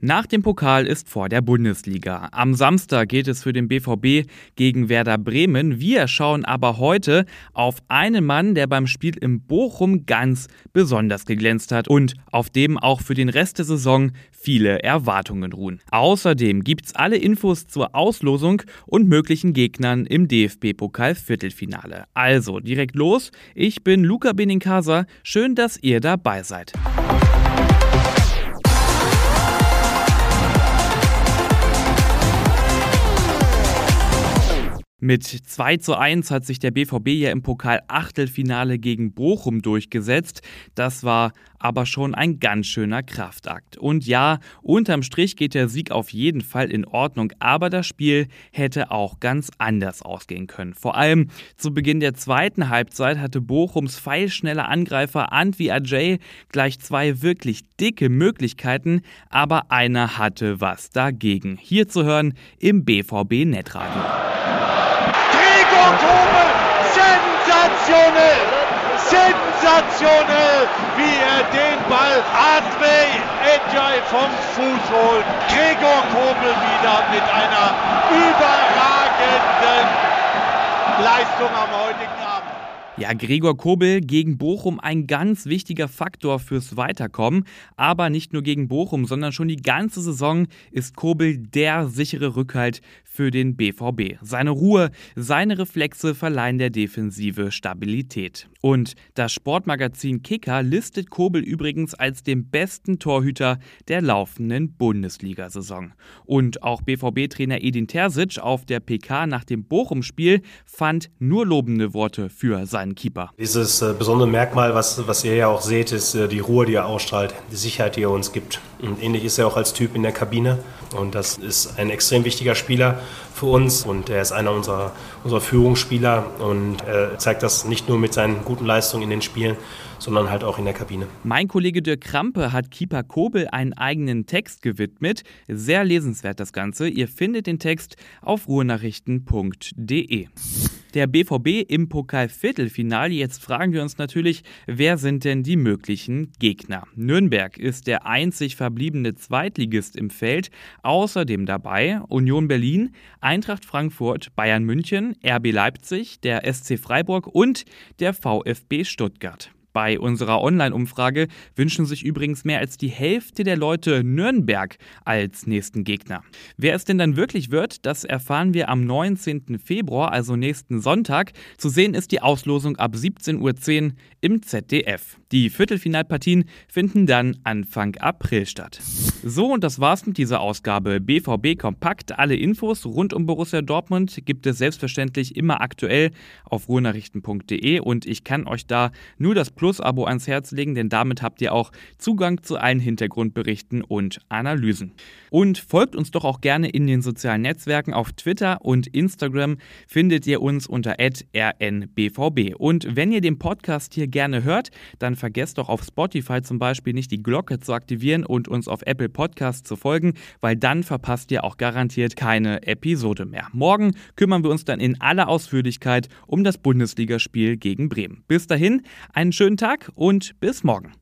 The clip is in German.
Nach dem Pokal ist vor der Bundesliga. Am Samstag geht es für den BVB gegen Werder Bremen. Wir schauen aber heute auf einen Mann, der beim Spiel im Bochum ganz besonders geglänzt hat und auf dem auch für den Rest der Saison viele Erwartungen ruhen. Außerdem gibt's alle Infos zur Auslosung und möglichen Gegnern im DFB-Pokal Viertelfinale. Also direkt los. Ich bin Luca Benincasa. Schön, dass ihr dabei seid. Mit 2 zu 1 hat sich der BVB ja im Pokal-Achtelfinale gegen Bochum durchgesetzt. Das war aber schon ein ganz schöner Kraftakt. Und ja, unterm Strich geht der Sieg auf jeden Fall in Ordnung, aber das Spiel hätte auch ganz anders ausgehen können. Vor allem zu Beginn der zweiten Halbzeit hatte Bochums feilschneller Angreifer Antwi Ajay gleich zwei wirklich dicke Möglichkeiten, aber einer hatte was dagegen. Hier zu hören im BVB Netradio. Tore! Sensationell! Sensationell, wie er den Ball André Edjay vom Fuß holt. Gregor Kobel wieder mit einer überragenden Leistung am heutigen. Ja, Gregor Kobel gegen Bochum ein ganz wichtiger Faktor fürs Weiterkommen. Aber nicht nur gegen Bochum, sondern schon die ganze Saison ist Kobel der sichere Rückhalt für den BVB. Seine Ruhe, seine Reflexe verleihen der Defensive Stabilität. Und das Sportmagazin Kicker listet Kobel übrigens als den besten Torhüter der laufenden Bundesliga-Saison. Und auch BVB-Trainer Edin Terzic auf der PK nach dem Bochum-Spiel fand nur lobende Worte für seinen Keeper. Dieses äh, besondere Merkmal, was, was ihr ja auch seht, ist äh, die Ruhe, die er ausstrahlt, die Sicherheit, die er uns gibt. Und ähnlich ist er auch als Typ in der Kabine. Und das ist ein extrem wichtiger Spieler für uns und er ist einer unserer, unserer Führungsspieler und er zeigt das nicht nur mit seinen guten Leistungen in den Spielen, sondern halt auch in der Kabine. Mein Kollege Dirk Krampe hat Keeper Kobel einen eigenen Text gewidmet. Sehr lesenswert das Ganze. Ihr findet den Text auf ruhenachrichten.de der BVB im Pokal-Viertelfinale. Jetzt fragen wir uns natürlich, wer sind denn die möglichen Gegner? Nürnberg ist der einzig verbliebene Zweitligist im Feld. Außerdem dabei Union Berlin, Eintracht Frankfurt, Bayern München, RB Leipzig, der SC Freiburg und der VfB Stuttgart. Bei unserer Online-Umfrage wünschen sich übrigens mehr als die Hälfte der Leute Nürnberg als nächsten Gegner. Wer es denn dann wirklich wird, das erfahren wir am 19. Februar, also nächsten Sonntag. Zu sehen ist die Auslosung ab 17.10 Uhr im ZDF. Die Viertelfinalpartien finden dann Anfang April statt. So, und das war's mit dieser Ausgabe BVB Kompakt. Alle Infos rund um Borussia Dortmund gibt es selbstverständlich immer aktuell auf ruhrnachrichten.de und ich kann euch da nur das Plus Plus-Abo ans Herz legen, denn damit habt ihr auch Zugang zu allen Hintergrundberichten und Analysen. Und folgt uns doch auch gerne in den sozialen Netzwerken. Auf Twitter und Instagram findet ihr uns unter rnbvb. Und wenn ihr den Podcast hier gerne hört, dann vergesst doch auf Spotify zum Beispiel nicht die Glocke zu aktivieren und uns auf Apple Podcasts zu folgen, weil dann verpasst ihr auch garantiert keine Episode mehr. Morgen kümmern wir uns dann in aller Ausführlichkeit um das Bundesligaspiel gegen Bremen. Bis dahin, einen schönen Tag und bis morgen.